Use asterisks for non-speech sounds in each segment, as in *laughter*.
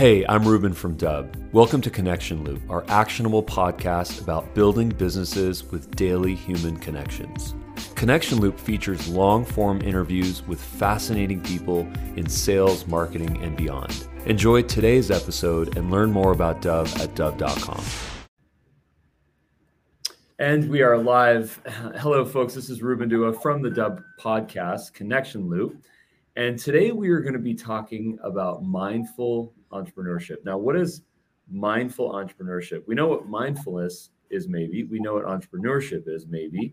Hey, I'm Ruben from Dubb. Welcome to Connection Loop, our actionable podcast about building businesses with daily human connections. Connection Loop features long form interviews with fascinating people in sales, marketing, and beyond. Enjoy today's episode and learn more about Dubb at Dubb.com. And we are live. Hello, folks. This is Ruben Dua from the Dubb podcast, Connection Loop. And today we are going to be talking about mindful entrepreneurship. Now, what is mindful entrepreneurship? We know what mindfulness is, maybe. We know what entrepreneurship is, maybe,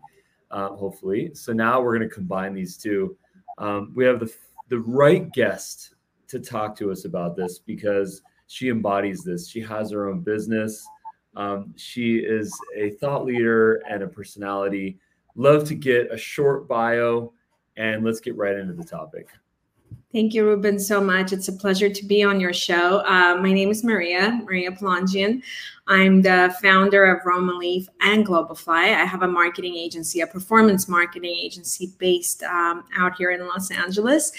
uh, hopefully. So now we're going to combine these two. Um, we have the, the right guest to talk to us about this because she embodies this. She has her own business. Um, she is a thought leader and a personality. Love to get a short bio and let's get right into the topic. Thank you, Ruben, so much. It's a pleasure to be on your show. Uh, my name is Maria, Maria Plongian. I'm the founder of Roma Leaf and Globifly. I have a marketing agency, a performance marketing agency based um, out here in Los Angeles,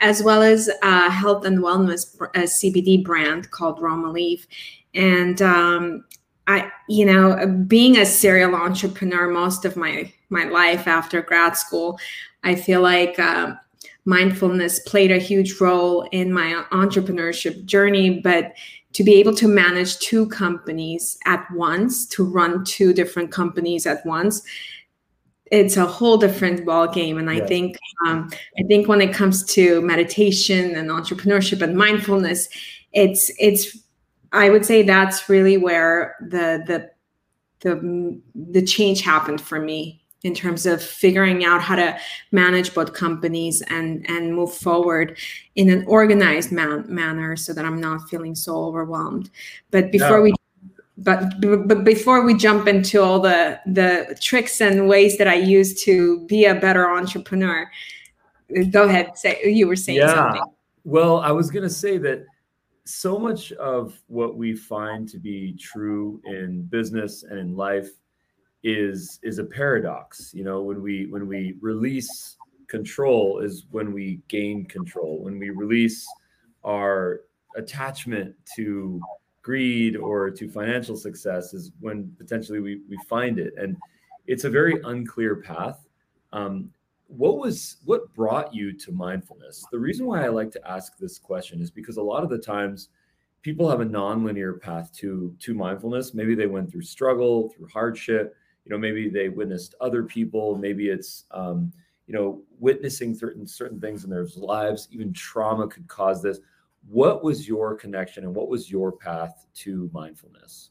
as well as a health and wellness a CBD brand called Roma Leaf. And um, I, you know, being a serial entrepreneur most of my my life after grad school, I feel like. Uh, mindfulness played a huge role in my entrepreneurship journey but to be able to manage two companies at once to run two different companies at once it's a whole different ball game and i think um, i think when it comes to meditation and entrepreneurship and mindfulness it's it's i would say that's really where the the the the change happened for me in terms of figuring out how to manage both companies and and move forward in an organized man- manner so that i'm not feeling so overwhelmed. But before we but, but before we jump into all the the tricks and ways that i use to be a better entrepreneur go ahead say you were saying yeah. something. Well i was going to say that so much of what we find to be true in business and in life is is a paradox you know when we when we release control is when we gain control. When we release our attachment to greed or to financial success is when potentially we, we find it. And it's a very unclear path. Um, what was what brought you to mindfulness? The reason why i like to ask this question is because a lot of the times people have a nonlinear path to to mindfulness. Maybe they went through struggle through hardship you know maybe they witnessed other people maybe it's um, you know witnessing certain certain things in their lives even trauma could cause this. What was your connection and what was your path to mindfulness?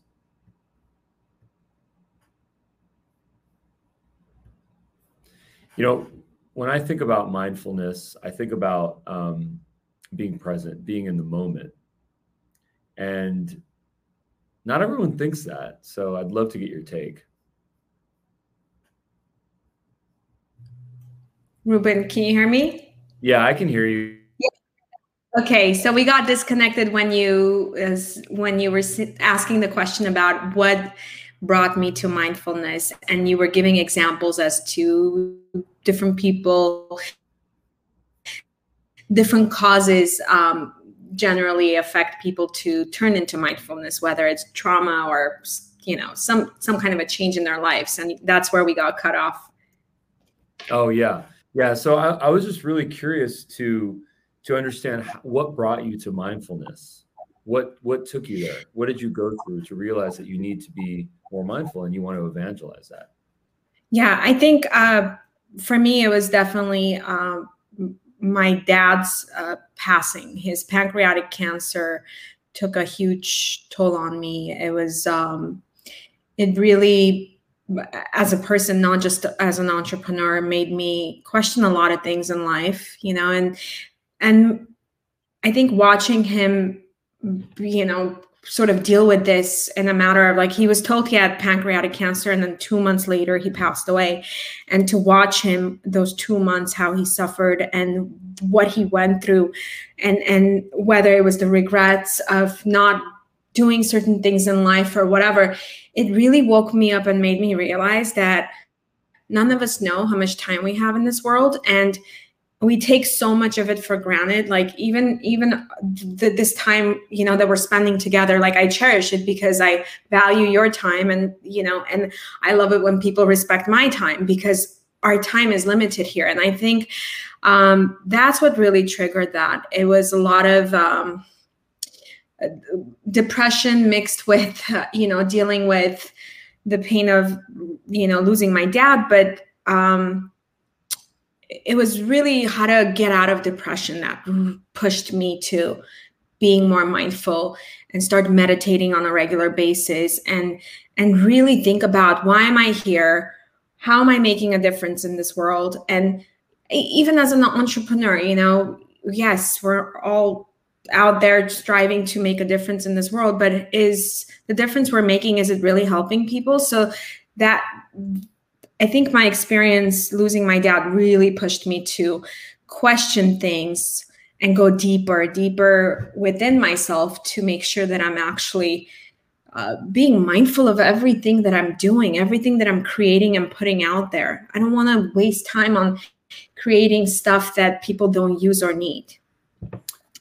You know when i think about mindfulness i think about um, being present being in the moment. And not everyone thinks that so i'd love to get your take Ruben, can you hear me? Yeah, I can hear you. Okay, so we got disconnected when you as when you were asking the question about what brought me to mindfulness and you were giving examples as to different people different causes um, generally affect people to turn into mindfulness whether it's trauma or you know some some kind of a change in their lives and that's where we got cut off oh yeah yeah, so I, I was just really curious to to understand what brought you to mindfulness. What what took you there? What did you go through to realize that you need to be more mindful and you want to evangelize that? Yeah, I think uh, for me it was definitely um, my dad's uh, passing. His pancreatic cancer took a huge toll on me. It was um, it really as a person not just as an entrepreneur made me question a lot of things in life you know and and i think watching him you know sort of deal with this in a matter of like he was told he had pancreatic cancer and then two months later he passed away. And to watch him those two months how he suffered and what he went through and and whether it was the regrets of not doing certain things in life or whatever, it really woke me up and made me realize that none of us know how much time we have in this world. And we take so much of it for granted like even even th- this time you know that we're spending together like i cherish it because i value your time and you know and i love it when people respect my time because our time is limited here and i think um, that's what really triggered that it was a lot of um, depression mixed with *laughs* uh, you know dealing with the pain of you know losing my dad. But um it was really how to get out of depression that pushed me to being more mindful and start meditating on a regular basis and and really think about why am i here? How am i making a difference in this world? And even as an entrepreneur you know yes we're all out there striving to make a difference in this world but is the difference we're making is it really helping people so that I think my experience losing my dad really pushed me to question things and go deeper, deeper within myself to make sure that I'm actually uh, being mindful of everything that I'm doing, everything that I'm creating and putting out there. I don't want to waste time on creating stuff that people don't use or need.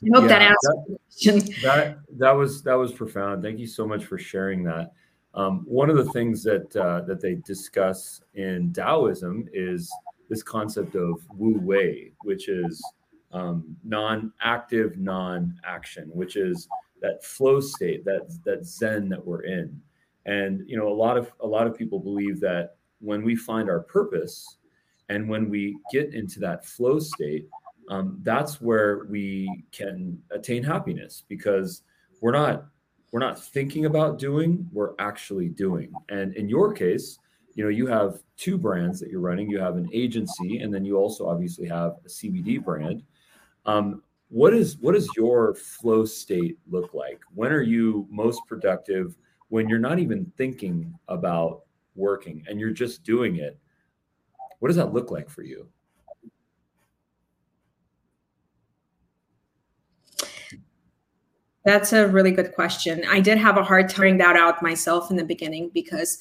I hope yeah, that answers that, *laughs* that, that was that was profound. Thank you so much for sharing that. Um, one of the things that uh, that they discuss in Taoism is this concept of Wu Wei, which is um, non-active, non-action, which is that flow state, that that Zen that we're in. And you know, a lot of a lot of people believe that when we find our purpose, and when we get into that flow state, um, that's where we can attain happiness because we're not we're not thinking about doing, we're actually doing. And in your case, you know, you have two brands that you're running. You have an agency, and then you also obviously have a CBD brand. Um, what is what does your flow state look like? When are you most productive? When you're not even thinking about working and you're just doing it. What does that look like for you? That's a really good question. I did have a hard time that out myself in the beginning because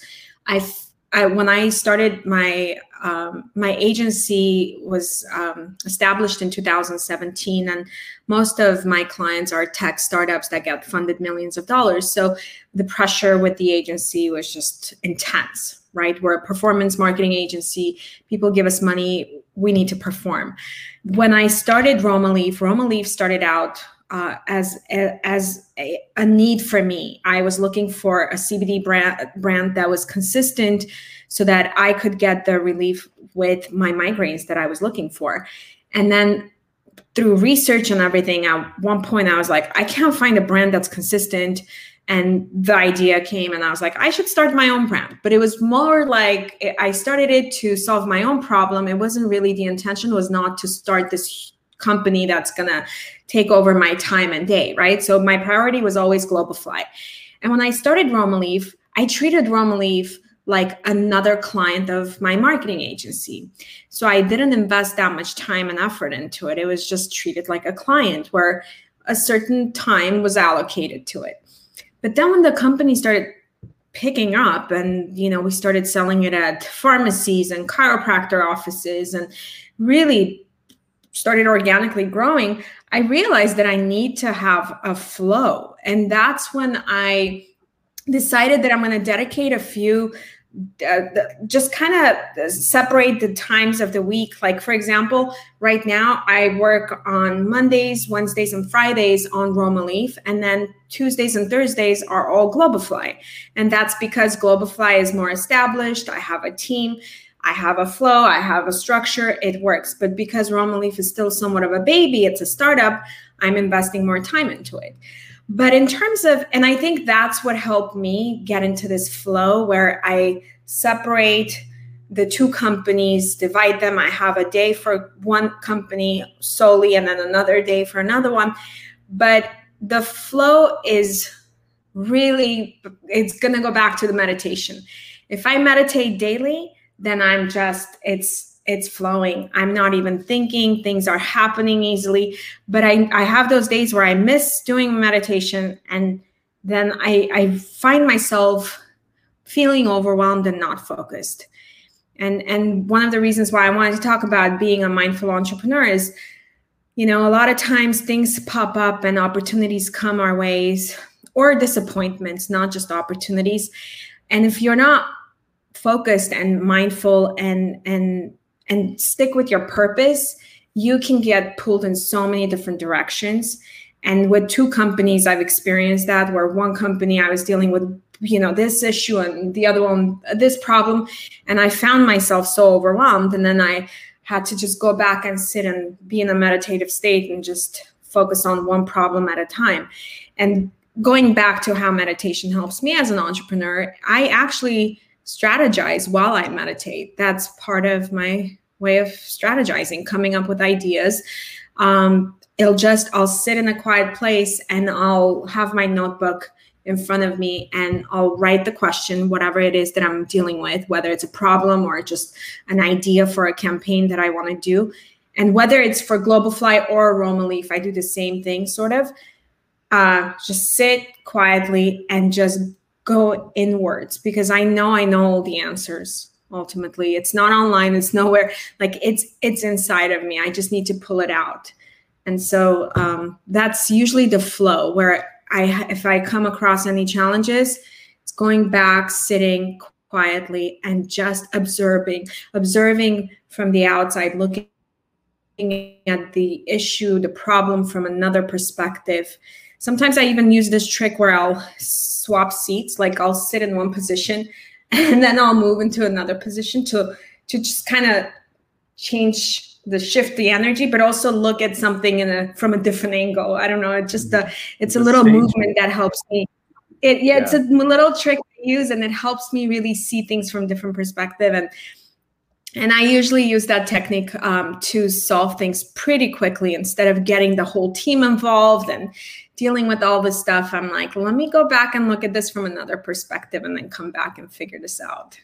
I, I when I started my um, my agency was um, established in 2017, and most of my clients are tech startups that get funded millions of dollars. So the pressure with the agency was just intense, right? We're a performance marketing agency. People give us money. We need to perform. When I started Roma Leaf, Roma Leaf started out uh, as a, as a, a, need for me. I was looking for a CBD brand brand that was consistent, so that I could get the relief with my migraines that I was looking for. And then through research and everything, at one point I was like, I can't find a brand that's consistent. And the idea came, and I was like, I should start my own brand. But it was more like I started it to solve my own problem. It wasn't really the intention was not to start this company that's going to take over my time and day, right? So my priority was always Globifly. And when I started Roma Leaf, I treated Roma Leaf like another client of my marketing agency. So I didn't invest that much time and effort into it. It was just treated like a client where a certain time was allocated to it. But then when the company started picking up and you know we started selling it at pharmacies and chiropractor offices and really started organically growing, I realized that I need to have a flow. And that's when I decided that I'm going to dedicate a few uh, just kind of separate the times of the week. Like, for example, right now I work on Mondays, Wednesdays, and Fridays on Roma Leaf, and then Tuesdays and Thursdays are all Globifly. And that's because Globifly is more established. I have a team. I have a flow, I have a structure, it works. But because Roma Leaf is still somewhat of a baby, it's a startup, I'm investing more time into it. But in terms of, and I think that's what helped me get into this flow where I separate the two companies, divide them. I have a day for one company solely and then another day for another one. But the flow is really, it's going to go back to the meditation. If I meditate daily, then I'm just it's it's flowing. I'm not even thinking, things are happening easily. But I, I have those days where I miss doing meditation and then I, I find myself feeling overwhelmed and not focused. And and one of the reasons why I wanted to talk about being a mindful entrepreneur is, you know, a lot of times things pop up and opportunities come our ways or disappointments, not just opportunities. And if you're not focused and mindful and and and stick with your purpose, you can get pulled in so many different directions. And with two companies, I've experienced that where one company I was dealing with, you know, this issue and the other one, this problem. And I found myself so overwhelmed. And then I had to just go back and sit and be in a meditative state and just focus on one problem at a time. And going back to how meditation helps me as an entrepreneur, I actually strategize while I meditate. That's part of my way of strategizing, coming up with ideas. Um, it'll just, I'll sit in a quiet place and I'll have my notebook in front of me and I'll write the question, whatever it is that I'm dealing with, whether it's a problem or just an idea for a campaign that I want to do. And whether it's for Globifly or Roma Leaf, I do the same thing sort of. Uh, just sit quietly and just go inwards because I know I know all the answers ultimately. It's not online it's nowhere. Like it's it's inside of me. I just need to pull it out. And so um, that's usually the flow where i if i come across any challenges it's going back sitting quietly and just observing observing from the outside looking at the issue the problem from another perspective sometimes i even use this trick where i'll swap seats like i'll sit in one position *laughs* and then I'll move into another position to to just kind of change the shift the energy but also look at something in a from a different angle. I don't know it's just a it's a little movement that helps me. It yeah, yeah, it's a little trick to use and it helps me really see things from different perspective. And and i usually use that technique um, to solve things pretty quickly instead of getting the whole team involved and dealing with all this stuff, I'm like, let me go back and look at this from another perspective and then come back and figure this out.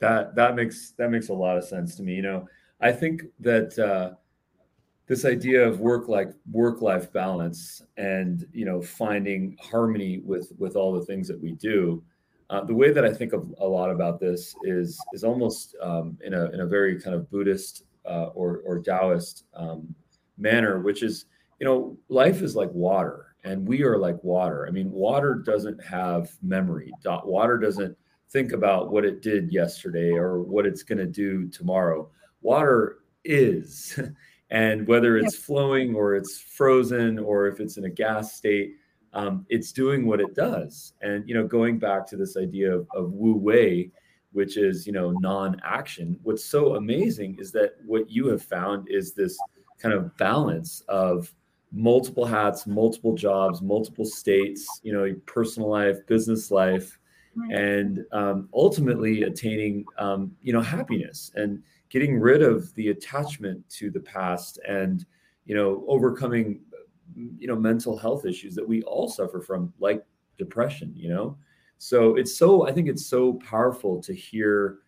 That that makes that makes a lot of sense to me. You know, I think that uh, this idea of work like work life balance and you know finding harmony with with all the things that we do. Uh, the way that I think of a lot about this is is almost um, in a in a very kind of Buddhist uh, or or Taoist um, manner, which is you know life is like water and we are like water. I mean, water doesn't have memory. Water doesn't think about what it did yesterday or what it's going to do tomorrow. Water is. *laughs* and whether it's flowing or it's frozen or if it's in a gas state, um, it's doing what it does. And, you know, going back to this idea of, of Wu Wei, which is, you know, non action, what's so amazing is that what you have found is this kind of balance of multiple hats, multiple jobs, multiple states, you know, personal life, business life, and um, ultimately attaining, um, you know, happiness and getting rid of the attachment to the past and, you know, overcoming, you know, mental health issues that we all suffer from, like depression, you know. So it's so, I think it's so powerful to hear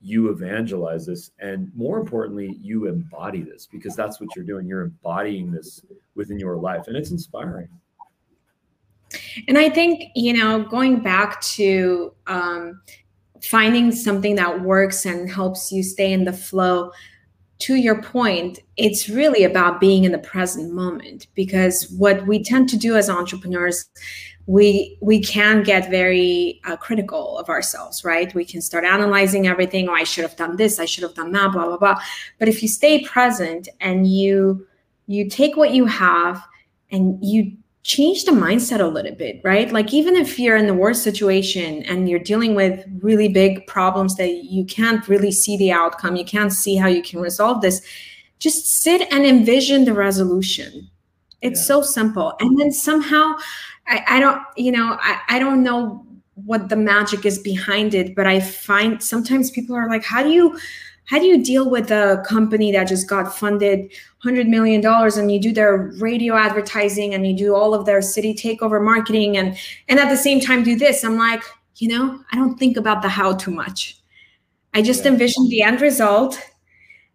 you evangelize this and more importantly you embody this because that's what you're doing you're embodying this within your life and it's inspiring and i think you know going back to um, finding something that works and helps you stay in the flow to your point it's really about being in the present moment because what we tend to do as entrepreneurs we we can get very uh, critical of ourselves right? We can start analyzing everything. Oh i should have done this. I should have done that blah blah blah. But if you stay present and you you take what you have and you change the mindset a little bit right? Like even if you're in the worst situation and you're dealing with really big problems that you can't really see the outcome you can't see how you can resolve this just sit and envision the resolution. It's yeah. so simple. And then somehow I, I don't, you know, I, I don't know what the magic is behind it, but I find sometimes people are like, how do you how do you deal with a company that just got funded $100 million and you do their radio advertising and you do all of their city takeover marketing and and at the same time do this? I'm like you know i don't think about the how too much. I just yeah. envision the end result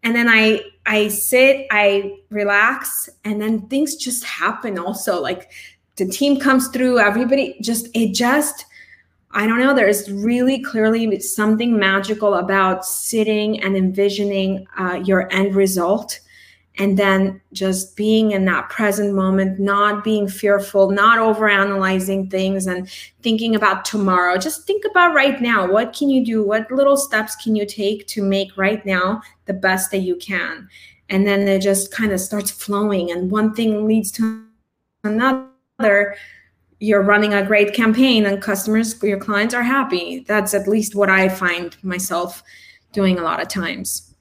and then i i sit i relax and then things just happen also. Like the team comes through everybody just it just I don't know, there's really clearly something magical about sitting and envisioning uh, your end result and then just being in that present moment, not being fearful, not overanalyzing things and thinking about tomorrow. Just think about right now. What can you do? What little steps can you take to make right now the best that you can? And then it just kind of starts flowing, and one thing leads to another you're running a great campaign and customers your clients are happy. That's at least what i find myself doing a lot of times.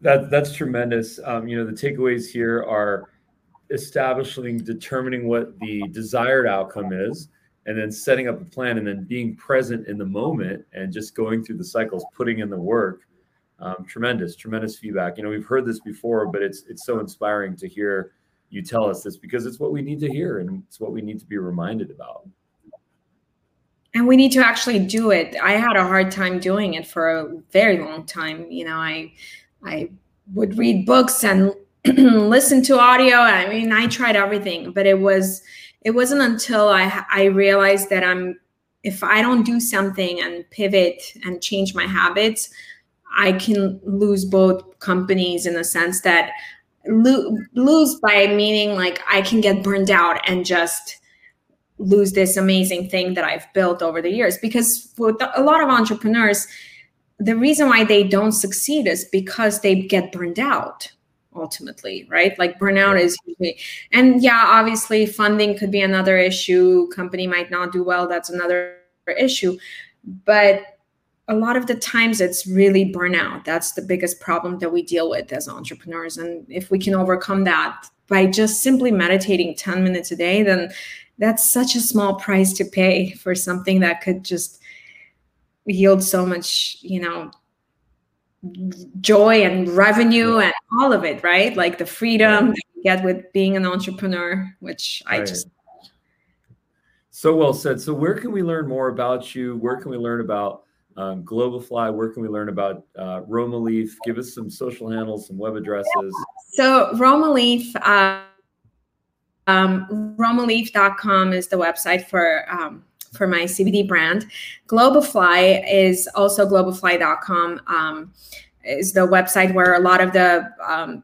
That that's tremendous. Um, you know the takeaways here are establishing determining what the desired outcome is and then setting up a plan and then being present in the moment and just going through the cycles putting in the work. Um, tremendous tremendous feedback. You know we've heard this before but it's it's so inspiring to hear you tell us this because it's what we need to hear and it's what we need to be reminded about. And we need to actually do it. I had a hard time doing it for a very long time. You know, I I would read books and *clears throat* listen to audio. I mean, I tried everything, but it was it wasn't until I I realized that I'm if I don't do something and pivot and change my habits, I can lose both companies in the sense that lose by meaning like I can get burned out and just lose this amazing thing that I've built over the years. Because with a lot of entrepreneurs, the reason why they don't succeed is because they get burned out ultimately, right? Like burnout is usually, and yeah, obviously funding could be another issue. Company might not do well. That's another issue. But a lot of the times it's really burnout. That's the biggest problem that we deal with as entrepreneurs. And if we can overcome that by just simply meditating 10 minutes a day, then that's such a small price to pay for something that could just yield so much, you know, joy and revenue and all of it, right? Like the freedom that you get with being an entrepreneur, which I just so well said. So where can we learn more about you? Where can we learn about um, Globifly, where can we learn about uh, Roma Leaf? Give us some social handles, some web addresses. So Roma Leaf, uh, um, romaleaf.com is the website for um, for my CBD brand. Globifly is also globifly.com um, is the website where a lot of the um,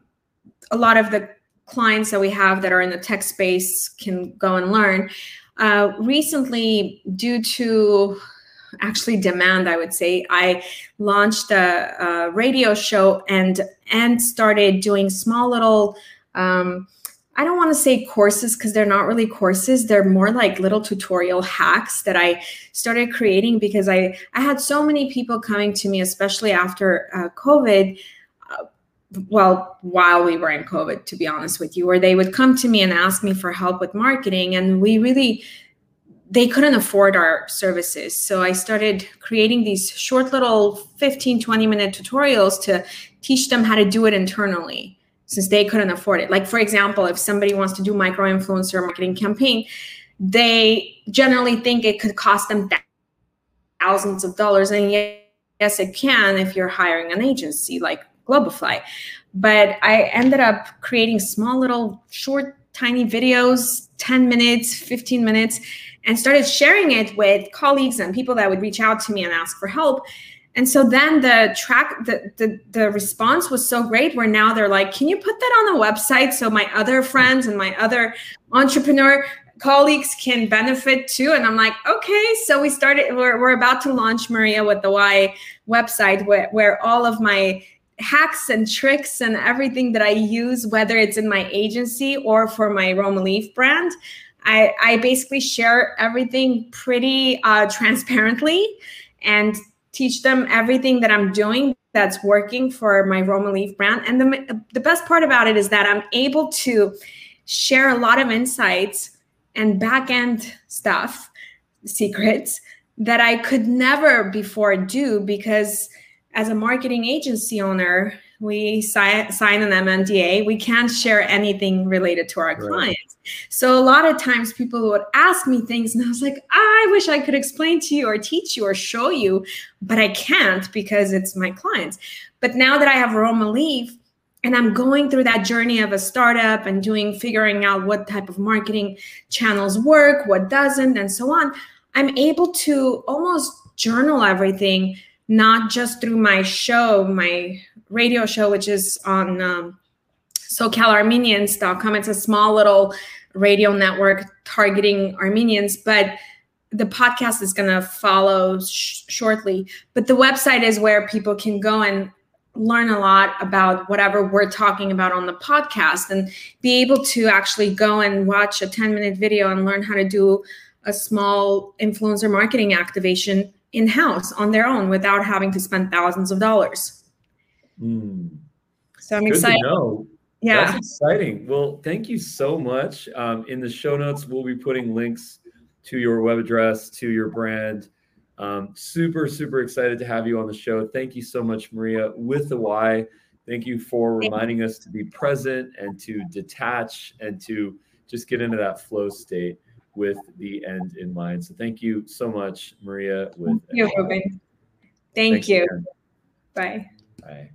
a lot of the clients that we have that are in the tech space can go and learn. Uh, recently, due to actually demand i would say i launched a, a radio show and and started doing small little um, I don't want to say courses because they're not really courses. They're more like little tutorial hacks that I started creating because I I had so many people coming to me, especially after uh, COVID. Uh, well, while we were in COVID, to be honest with you, where they would come to me and ask me for help with marketing, and we really they couldn't afford our services. So I started creating these short little 15, 20 minute tutorials to teach them how to do it internally since they couldn't afford it. Like, for example, if somebody wants to do micro influencer marketing campaign, they generally think it could cost them thousands of dollars. And yes, it can if you're hiring an agency like Globifly. But I ended up creating small little short, tiny videos, 10 minutes, 15 minutes and started sharing it with colleagues and people that would reach out to me and ask for help. And so then the track, the, the, the response was so great where now they're like, can you put that on the website so my other friends and my other entrepreneur colleagues can benefit too? And I'm like, okay. So we started, we're, we're about to launch Maria with the Why website where, where all of my hacks and tricks and everything that I use, whether it's in my agency or for my Roma Leaf brand, I, I basically share everything pretty uh, transparently and teach them everything that I'm doing that's working for my Roma Leaf brand. And the, the best part about it is that I'm able to share a lot of insights and back end stuff, secrets that I could never before do because as a marketing agency owner, we sign, sign an MNDA. We can't share anything related to our right. clients. So a lot of times people would ask me things, and I was like, I wish I could explain to you or teach you or show you, but I can't because it's my clients. But now that I have Roma Leaf, and I'm going through that journey of a startup and doing figuring out what type of marketing channels work, what doesn't, and so on. I'm able to almost journal everything, not just through my show, my radio show, which is on um, SoCalArmenians.com. It's a small little radio network targeting Armenians, but the podcast is going to follow sh- shortly. But the website is where people can go and learn a lot about whatever we're talking about on the podcast and be able to actually go and watch a 10 minute video and learn how to do a small influencer marketing activation in house on their own without having to spend thousands of dollars. Mm. So I'm Good excited. Yeah. That's exciting. Well, thank you so much. Um, in the show notes, we'll be putting links to your web address, to your brand. Um, super, super excited to have you on the show. Thank you so much, Maria, with the Y. Thank you for reminding us to be present and to detach and to just get into that flow state with the end in mind. So thank you so much, Maria. With Thank you, Ruben. Thank Thanks you. again. Bye. Bye.